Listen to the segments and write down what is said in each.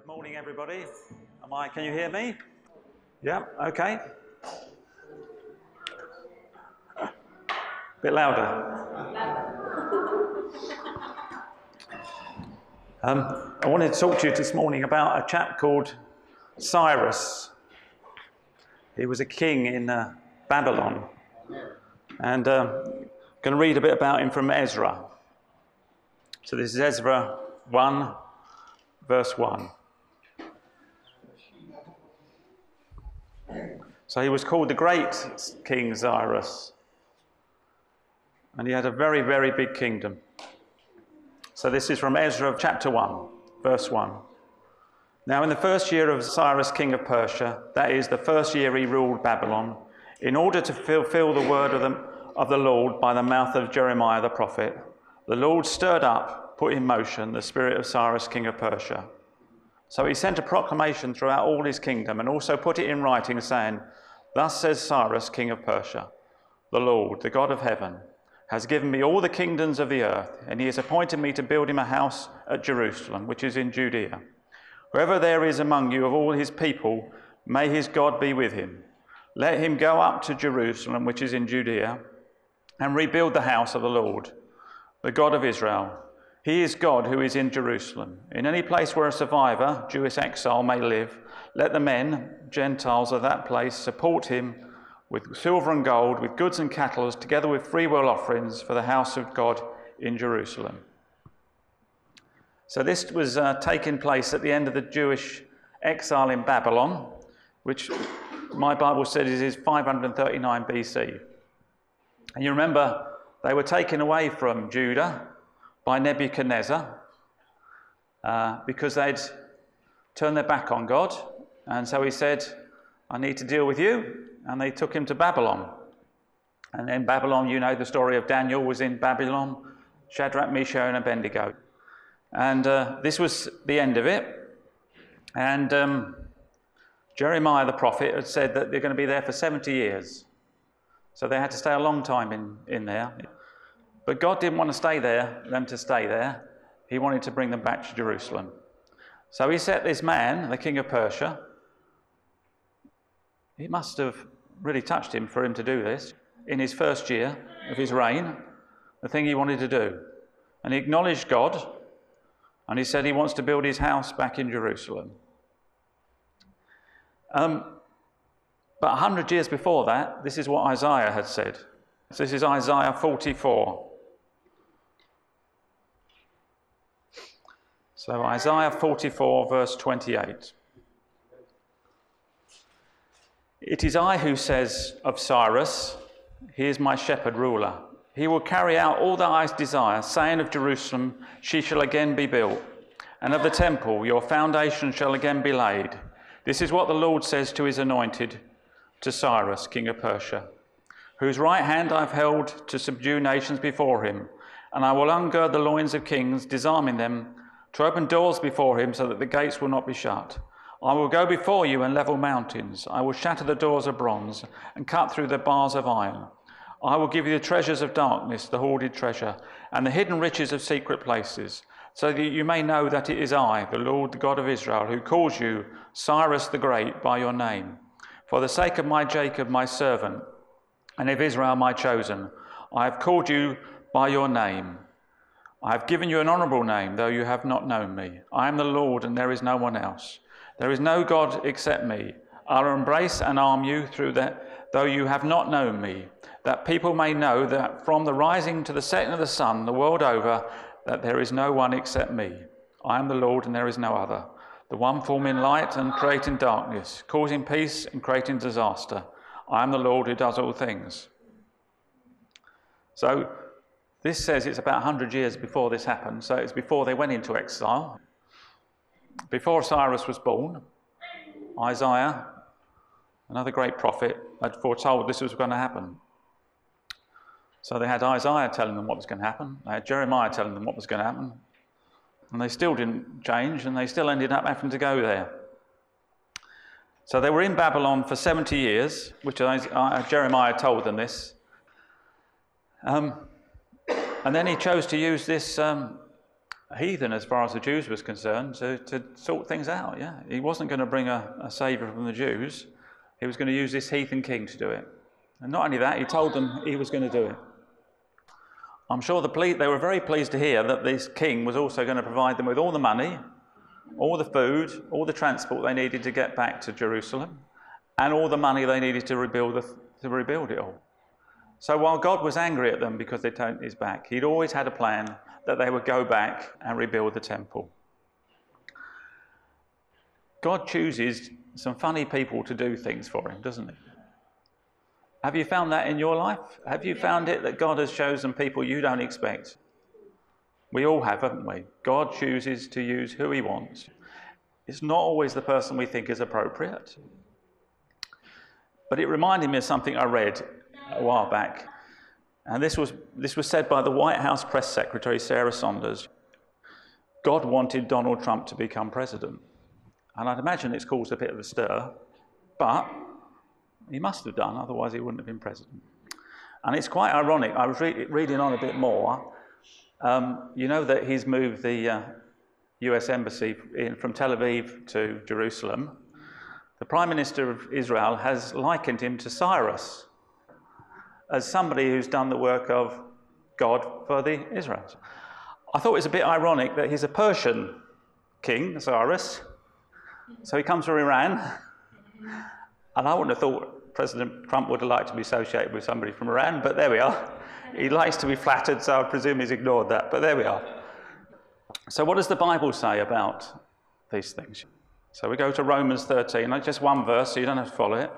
Good morning, everybody. Am I? Can you hear me? Yeah. Okay. A Bit louder. Um, I wanted to talk to you this morning about a chap called Cyrus. He was a king in uh, Babylon, and uh, I'm going to read a bit about him from Ezra. So this is Ezra 1, verse 1. So he was called the Great King Cyrus. And he had a very, very big kingdom. So this is from Ezra of chapter 1, verse 1. Now, in the first year of Cyrus, king of Persia, that is, the first year he ruled Babylon, in order to fulfill the word of the, of the Lord by the mouth of Jeremiah the prophet, the Lord stirred up, put in motion, the spirit of Cyrus, king of Persia. So he sent a proclamation throughout all his kingdom and also put it in writing, saying, Thus says Cyrus, king of Persia, the Lord, the God of heaven, has given me all the kingdoms of the earth, and he has appointed me to build him a house at Jerusalem, which is in Judea. Whoever there is among you of all his people, may his God be with him. Let him go up to Jerusalem, which is in Judea, and rebuild the house of the Lord, the God of Israel. He is God who is in Jerusalem. In any place where a survivor, Jewish exile, may live, let the men, Gentiles of that place, support him with silver and gold, with goods and cattle, together with freewill offerings for the house of God in Jerusalem. So this was uh, taking place at the end of the Jewish exile in Babylon, which my Bible says is 539 BC. And you remember they were taken away from Judah by Nebuchadnezzar uh, because they'd turned their back on God. And so he said, I need to deal with you. And they took him to Babylon. And in Babylon, you know the story of Daniel was in Babylon, Shadrach, Meshach, and Abednego. And uh, this was the end of it. And um, Jeremiah the prophet had said that they're going to be there for 70 years. So they had to stay a long time in, in there. But God didn't want to stay there, them to stay there. He wanted to bring them back to Jerusalem. So he set this man, the king of Persia, it must have really touched him for him to do this in his first year of his reign, the thing he wanted to do. And he acknowledged God, and he said he wants to build his house back in Jerusalem. Um, but 100 years before that, this is what Isaiah had said. So this is Isaiah 44. So, Isaiah 44, verse 28. It is I who says of Cyrus, He is my shepherd ruler. He will carry out all that I desire, saying of Jerusalem, She shall again be built, and of the temple, Your foundation shall again be laid. This is what the Lord says to his anointed, to Cyrus, king of Persia, whose right hand I've held to subdue nations before him, and I will ungird the loins of kings, disarming them, to open doors before him so that the gates will not be shut. I will go before you and level mountains. I will shatter the doors of bronze and cut through the bars of iron. I will give you the treasures of darkness, the hoarded treasure, and the hidden riches of secret places, so that you may know that it is I, the Lord, the God of Israel, who calls you Cyrus the Great by your name. For the sake of my Jacob, my servant, and of Israel, my chosen, I have called you by your name. I have given you an honorable name, though you have not known me. I am the Lord, and there is no one else. There is no God except me. I'll embrace and arm you through that, though you have not known me, that people may know that from the rising to the setting of the sun, the world over, that there is no one except me. I am the Lord, and there is no other. The one forming light and creating darkness, causing peace and creating disaster. I am the Lord who does all things. So, this says it's about 100 years before this happened, so it's before they went into exile. Before Cyrus was born, Isaiah, another great prophet, had foretold this was going to happen. So they had Isaiah telling them what was going to happen, they had Jeremiah telling them what was going to happen, and they still didn't change, and they still ended up having to go there. So they were in Babylon for 70 years, which uh, Jeremiah told them this. Um, and then he chose to use this um, heathen as far as the Jews was concerned to, to sort things out. Yeah, he wasn't going to bring a, a saviour from the Jews. He was going to use this heathen king to do it. And not only that, he told them he was going to do it. I'm sure the ple- they were very pleased to hear that this king was also going to provide them with all the money, all the food, all the transport they needed to get back to Jerusalem, and all the money they needed to rebuild, the, to rebuild it all. So while God was angry at them because they turned his back, he'd always had a plan that they would go back and rebuild the temple. God chooses some funny people to do things for him, doesn't he? Have you found that in your life? Have you found it that God has chosen people you don't expect? We all have, haven't we? God chooses to use who he wants. It's not always the person we think is appropriate. But it reminded me of something I read a while back. And this was, this was said by the White House press secretary, Sarah Sanders. God wanted Donald Trump to become president. And I'd imagine it's caused a bit of a stir, but he must have done, otherwise, he wouldn't have been president. And it's quite ironic. I was re- reading on a bit more. Um, you know that he's moved the uh, US embassy in, from Tel Aviv to Jerusalem. The Prime Minister of Israel has likened him to Cyrus as somebody who's done the work of God for the Israelites. I thought it was a bit ironic that he's a Persian king, Cyrus, so he comes from Iran. And I wouldn't have thought President Trump would have liked to be associated with somebody from Iran, but there we are. He likes to be flattered, so I presume he's ignored that, but there we are. So, what does the Bible say about these things? So, we go to Romans 13, just one verse, so you don't have to follow it.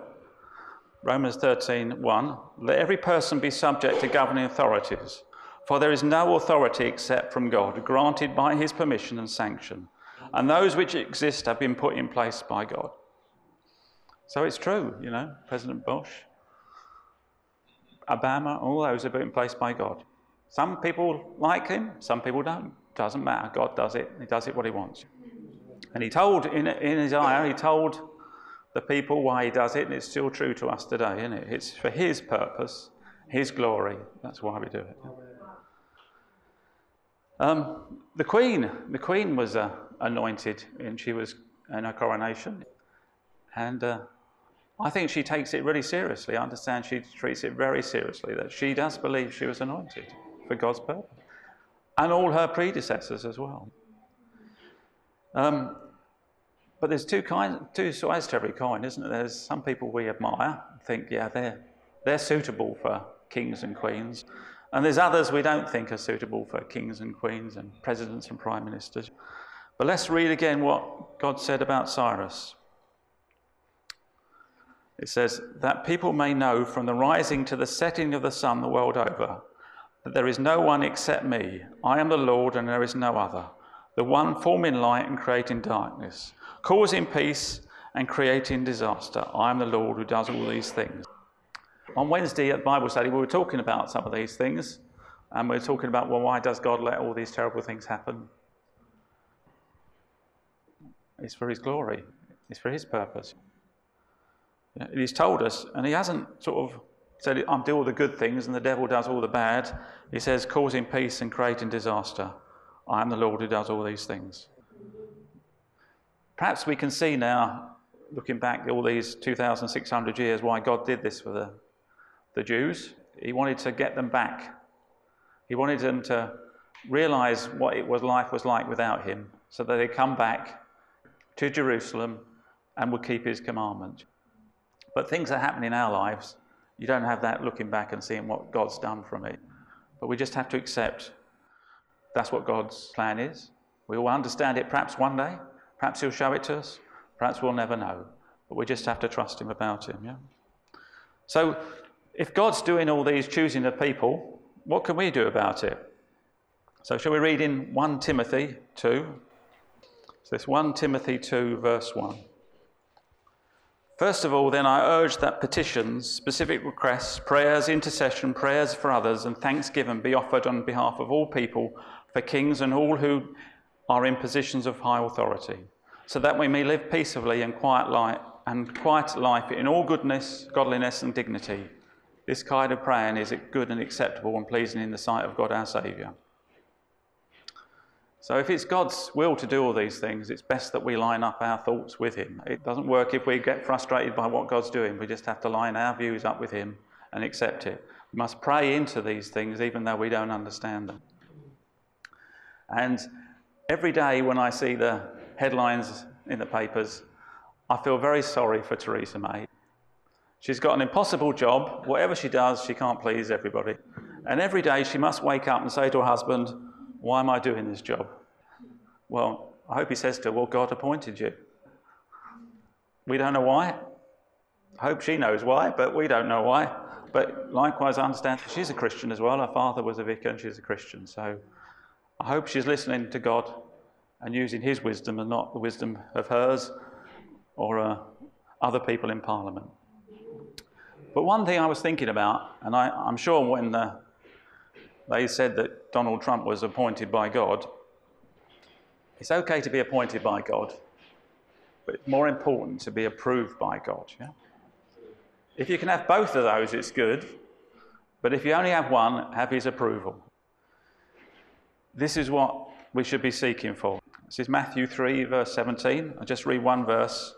Romans 13, 1. Let every person be subject to governing authorities, for there is no authority except from God, granted by his permission and sanction and those which exist have been put in place by God. So it's true, you know, President Bush, Obama, all those have been placed by God. Some people like him, some people don't. Doesn't matter. God does it. He does it what he wants. And he told in, in Isaiah, he told the people why he does it, and it's still true to us today, isn't it? It's for his purpose, his glory. That's why we do it. Um, the Queen, the Queen was uh, anointed and she was in her coronation. And uh, I think she takes it really seriously. I understand she treats it very seriously, that she does believe she was anointed for God's purpose. And all her predecessors as well. Um, but there's two kinds, two sides to every coin, isn't there? There's some people we admire, think, yeah, they're, they're suitable for kings and queens. And there's others we don't think are suitable for kings and queens and presidents and prime ministers. But let's read again what God said about Cyrus. It says, That people may know from the rising to the setting of the sun the world over, that there is no one except me. I am the Lord, and there is no other. The one forming light and creating darkness, causing peace and creating disaster. I am the Lord who does all these things. On Wednesday at Bible study, we were talking about some of these things, and we were talking about, well, why does God let all these terrible things happen? It's for His glory, it's for His purpose. he's told us, and He hasn't sort of said, I'm doing all the good things and the devil does all the bad. He says, causing peace and creating disaster. I am the Lord who does all these things. Perhaps we can see now, looking back all these 2,600 years, why God did this for the, the Jews. He wanted to get them back. He wanted them to realize what it was life was like without him, so that they'd come back to Jerusalem and would keep his commandments. But things that happen in our lives, you don't have that looking back and seeing what God's done from it. But we just have to accept that's what God's plan is. We will understand it perhaps one day. Perhaps He'll show it to us. Perhaps we'll never know. But we just have to trust Him about Him. Yeah? So, if God's doing all these choosing of people, what can we do about it? So, shall we read in 1 Timothy 2, so it's 1 Timothy 2, verse 1. First of all, then, I urge that petitions, specific requests, prayers, intercession, prayers for others, and thanksgiving be offered on behalf of all people, for kings and all who are in positions of high authority, so that we may live peaceably and quiet life, and quiet life in all goodness, godliness, and dignity. This kind of praying is good and acceptable and pleasing in the sight of God our Saviour So, if it's God's will to do all these things, it's best that we line up our thoughts with Him. It doesn't work if we get frustrated by what God's doing. We just have to line our views up with Him and accept it. We must pray into these things even though we don't understand them. And every day when I see the headlines in the papers, I feel very sorry for Theresa May. She's got an impossible job. Whatever she does, she can't please everybody. And every day she must wake up and say to her husband, why am I doing this job? Well, I hope he says to her, Well, God appointed you. We don't know why. I hope she knows why, but we don't know why. But likewise, I understand she's a Christian as well. Her father was a vicar and she's a Christian. So I hope she's listening to God and using his wisdom and not the wisdom of hers or uh, other people in Parliament. But one thing I was thinking about, and I, am sure when the they said that Donald Trump was appointed by God. It's okay to be appointed by God, but it's more important to be approved by God. Yeah? If you can have both of those, it's good. But if you only have one, have his approval. This is what we should be seeking for. This is Matthew 3, verse 17. I'll just read one verse.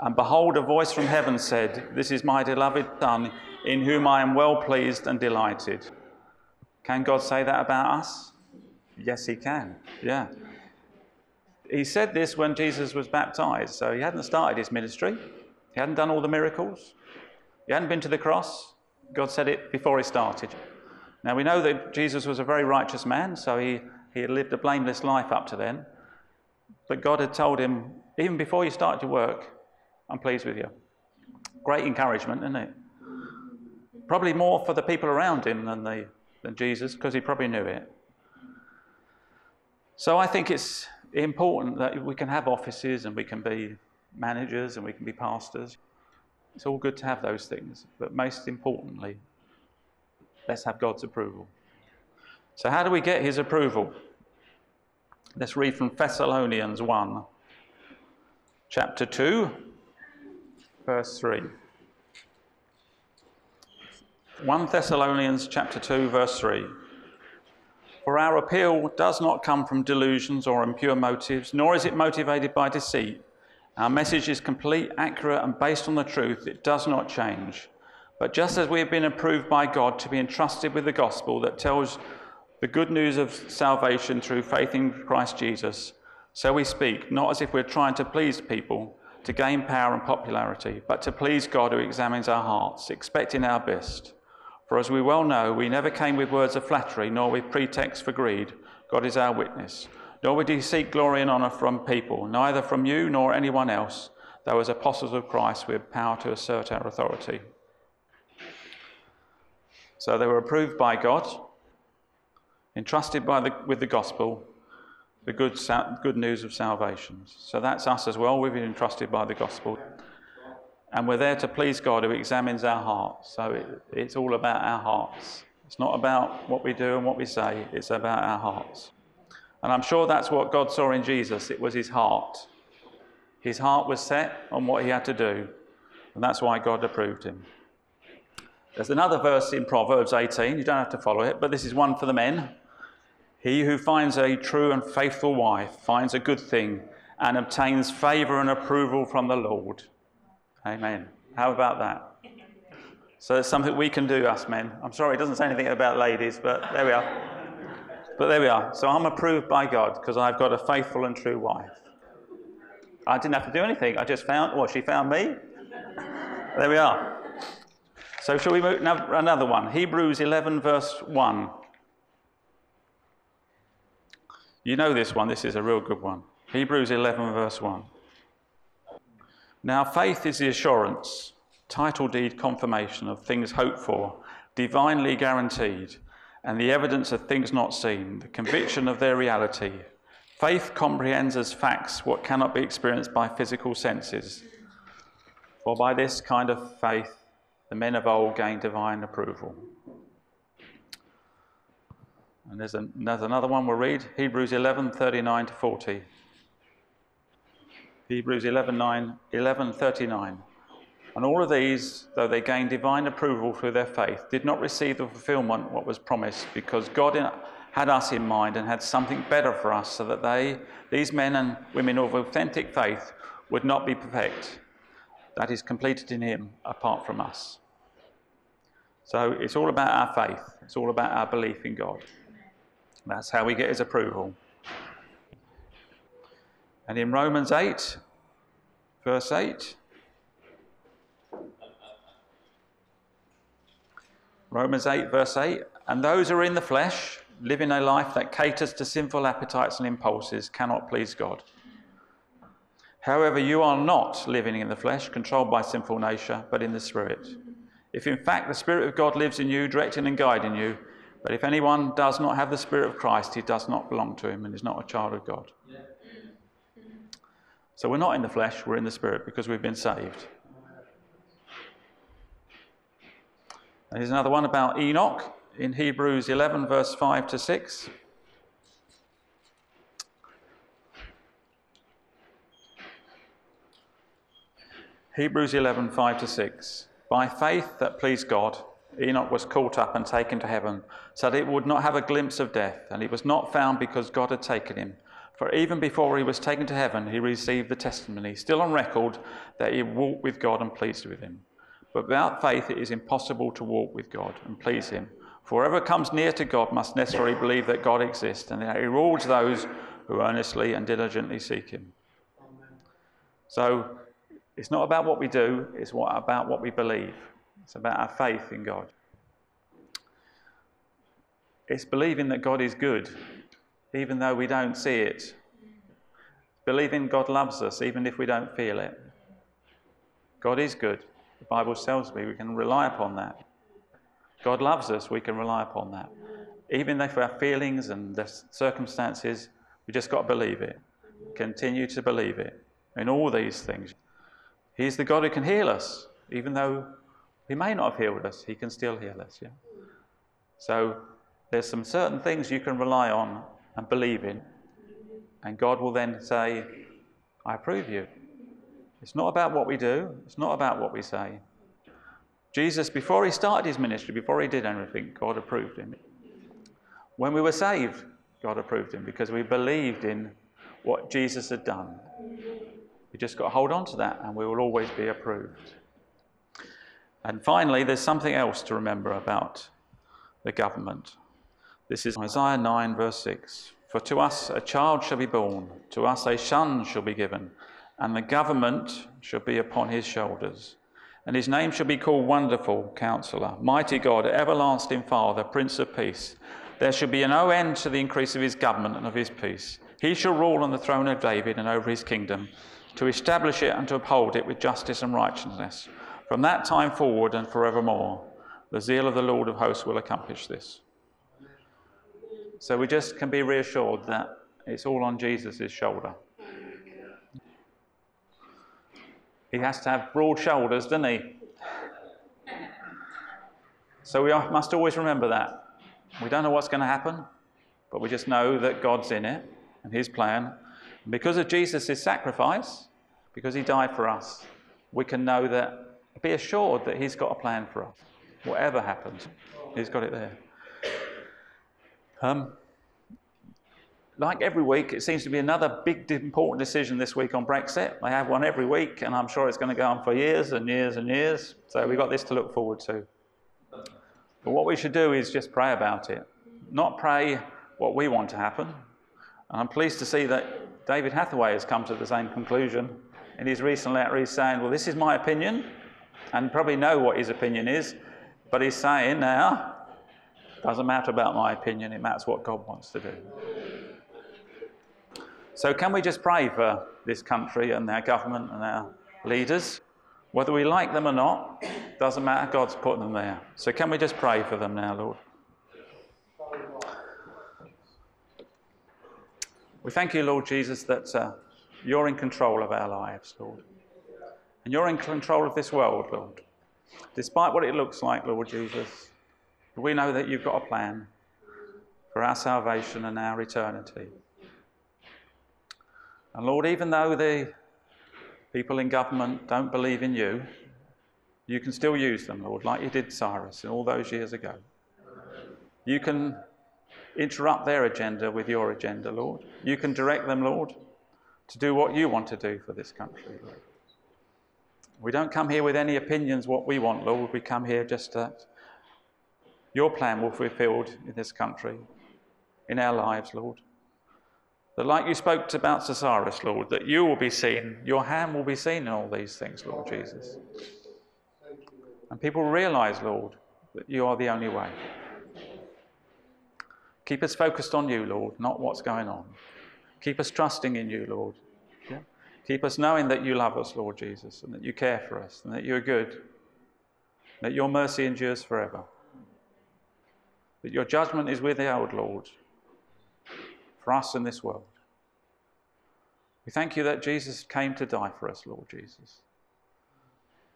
And behold, a voice from heaven said, This is my beloved Son, in whom I am well pleased and delighted. Can God say that about us? Yes, He can. Yeah. He said this when Jesus was baptized, so He hadn't started His ministry, He hadn't done all the miracles, He hadn't been to the cross. God said it before He started. Now we know that Jesus was a very righteous man, so He, he had lived a blameless life up to then. But God had told him, even before you start your work, I'm pleased with you. Great encouragement, isn't it? Probably more for the people around him than the than Jesus because he probably knew it. So I think it's important that we can have offices and we can be managers and we can be pastors. It's all good to have those things, but most importantly, let's have God's approval. So, how do we get his approval? Let's read from Thessalonians 1, chapter 2, verse 3. 1 Thessalonians chapter 2 verse 3. For our appeal does not come from delusions or impure motives, nor is it motivated by deceit. Our message is complete, accurate, and based on the truth. It does not change. But just as we have been approved by God to be entrusted with the gospel that tells the good news of salvation through faith in Christ Jesus, so we speak, not as if we're trying to please people, to gain power and popularity, but to please God who examines our hearts, expecting our best. For as we well know, we never came with words of flattery, nor with pretext for greed. God is our witness. Nor would he seek glory and honour from people, neither from you nor anyone else, though as apostles of Christ we have power to assert our authority. So they were approved by God, entrusted by the, with the gospel, the good, good news of salvation. So that's us as well. We've been entrusted by the gospel. And we're there to please God who examines our hearts. So it, it's all about our hearts. It's not about what we do and what we say, it's about our hearts. And I'm sure that's what God saw in Jesus. It was his heart. His heart was set on what he had to do. And that's why God approved him. There's another verse in Proverbs 18. You don't have to follow it, but this is one for the men. He who finds a true and faithful wife finds a good thing and obtains favor and approval from the Lord. Amen. How about that? So it's something we can do, us men. I'm sorry, it doesn't say anything about ladies, but there we are. But there we are. So I'm approved by God because I've got a faithful and true wife. I didn't have to do anything. I just found, well, she found me. There we are. So shall we move another one? Hebrews 11, verse 1. You know this one. This is a real good one. Hebrews 11, verse 1. Now, faith is the assurance, title deed confirmation of things hoped for, divinely guaranteed, and the evidence of things not seen, the conviction of their reality. Faith comprehends as facts what cannot be experienced by physical senses. For by this kind of faith, the men of old gained divine approval. And there's, there's another one we'll read Hebrews 11 39 to 40. Hebrews 11, 9, 11 39. And all of these, though they gained divine approval through their faith, did not receive the fulfillment what was promised, because God had us in mind and had something better for us so that they, these men and women of authentic faith, would not be perfect. That is completed in Him apart from us. So it's all about our faith, it's all about our belief in God. That's how we get His approval. And in Romans 8, verse 8, Romans 8, verse 8, and those who are in the flesh, living a life that caters to sinful appetites and impulses, cannot please God. However, you are not living in the flesh, controlled by sinful nature, but in the Spirit. If in fact the Spirit of God lives in you, directing and guiding you, but if anyone does not have the Spirit of Christ, he does not belong to him and is not a child of God. So we're not in the flesh, we're in the Spirit because we've been saved. And here's another one about Enoch in Hebrews 11, verse 5 to 6. Hebrews 11, 5 to 6. By faith that pleased God, Enoch was caught up and taken to heaven, so that he would not have a glimpse of death, and he was not found because God had taken him. For even before he was taken to heaven, he received the testimony, still on record, that he walked with God and pleased with him. But without faith, it is impossible to walk with God and please him. For whoever comes near to God must necessarily believe that God exists and that he rewards those who earnestly and diligently seek him. So it's not about what we do, it's what, about what we believe. It's about our faith in God. It's believing that God is good, even though we don't see it. Believing God loves us, even if we don't feel it. God is good. The Bible tells me we can rely upon that. God loves us, we can rely upon that. Even if our feelings and the circumstances, we just got to believe it. Continue to believe it in all these things. He's the God who can heal us, even though He may not have healed us, He can still heal us. Yeah? So there's some certain things you can rely on and believe in, and God will then say, I approve you. It's not about what we do, it's not about what we say. Jesus, before he started his ministry, before he did anything, God approved him. When we were saved, God approved him because we believed in what Jesus had done. We just got to hold on to that and we will always be approved. And finally, there's something else to remember about the government. This is Isaiah 9, verse 6. For to us a child shall be born, to us a son shall be given, and the government shall be upon his shoulders and his name shall be called Wonderful Counselor, Mighty God, Everlasting Father, Prince of Peace. There shall be no end to the increase of his government and of his peace. He shall rule on the throne of David and over his kingdom, to establish it and to uphold it with justice and righteousness. From that time forward and forevermore, the zeal of the Lord of hosts will accomplish this. So we just can be reassured that it's all on Jesus' shoulder. He has to have broad shoulders, doesn't he? So we must always remember that. We don't know what's going to happen, but we just know that God's in it and His plan. And because of Jesus' sacrifice, because He died for us, we can know that, be assured that He's got a plan for us. Whatever happens, He's got it there. Um, like every week, it seems to be another big, important decision this week on Brexit. They have one every week, and I'm sure it's going to go on for years and years and years. So we've got this to look forward to. But what we should do is just pray about it, not pray what we want to happen. And I'm pleased to see that David Hathaway has come to the same conclusion in his recent letter. He's saying, Well, this is my opinion, and probably know what his opinion is, but he's saying now, doesn't matter about my opinion, it matters what God wants to do. So, can we just pray for this country and our government and our leaders? Whether we like them or not, doesn't matter. God's put them there. So, can we just pray for them now, Lord? We thank you, Lord Jesus, that uh, you're in control of our lives, Lord. And you're in control of this world, Lord. Despite what it looks like, Lord Jesus, we know that you've got a plan for our salvation and our eternity. And Lord, even though the people in government don't believe in you, you can still use them, Lord, like you did Cyrus all those years ago. You can interrupt their agenda with your agenda, Lord. You can direct them, Lord, to do what you want to do for this country, Lord. We don't come here with any opinions what we want, Lord. We come here just that your plan will be fulfilled in this country, in our lives, Lord. That, like you spoke about Cyrus, Lord, that you will be seen, your hand will be seen in all these things, Lord Jesus. And people realize, Lord, that you are the only way. Keep us focused on you, Lord, not what's going on. Keep us trusting in you, Lord. Keep us knowing that you love us, Lord Jesus, and that you care for us, and that you are good, that your mercy endures forever, that your judgment is withheld, Lord, for us in this world. We thank you that Jesus came to die for us, Lord Jesus.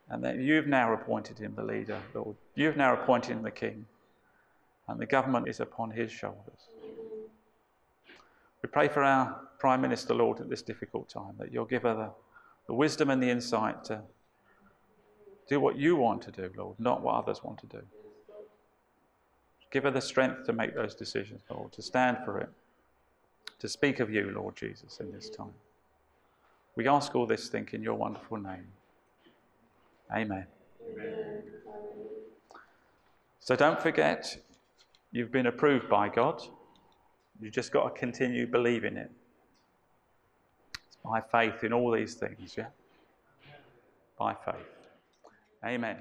And that you've now appointed him the leader, Lord. You've now appointed him the king. And the government is upon his shoulders. We pray for our Prime Minister, Lord, at this difficult time, that you'll give her the, the wisdom and the insight to do what you want to do, Lord, not what others want to do. Give her the strength to make those decisions, Lord, to stand for it, to speak of you, Lord Jesus, in this time. We ask all this thing in your wonderful name. Amen. Amen. So don't forget, you've been approved by God. You've just got to continue believing it. By faith in all these things, yeah? By faith. Amen.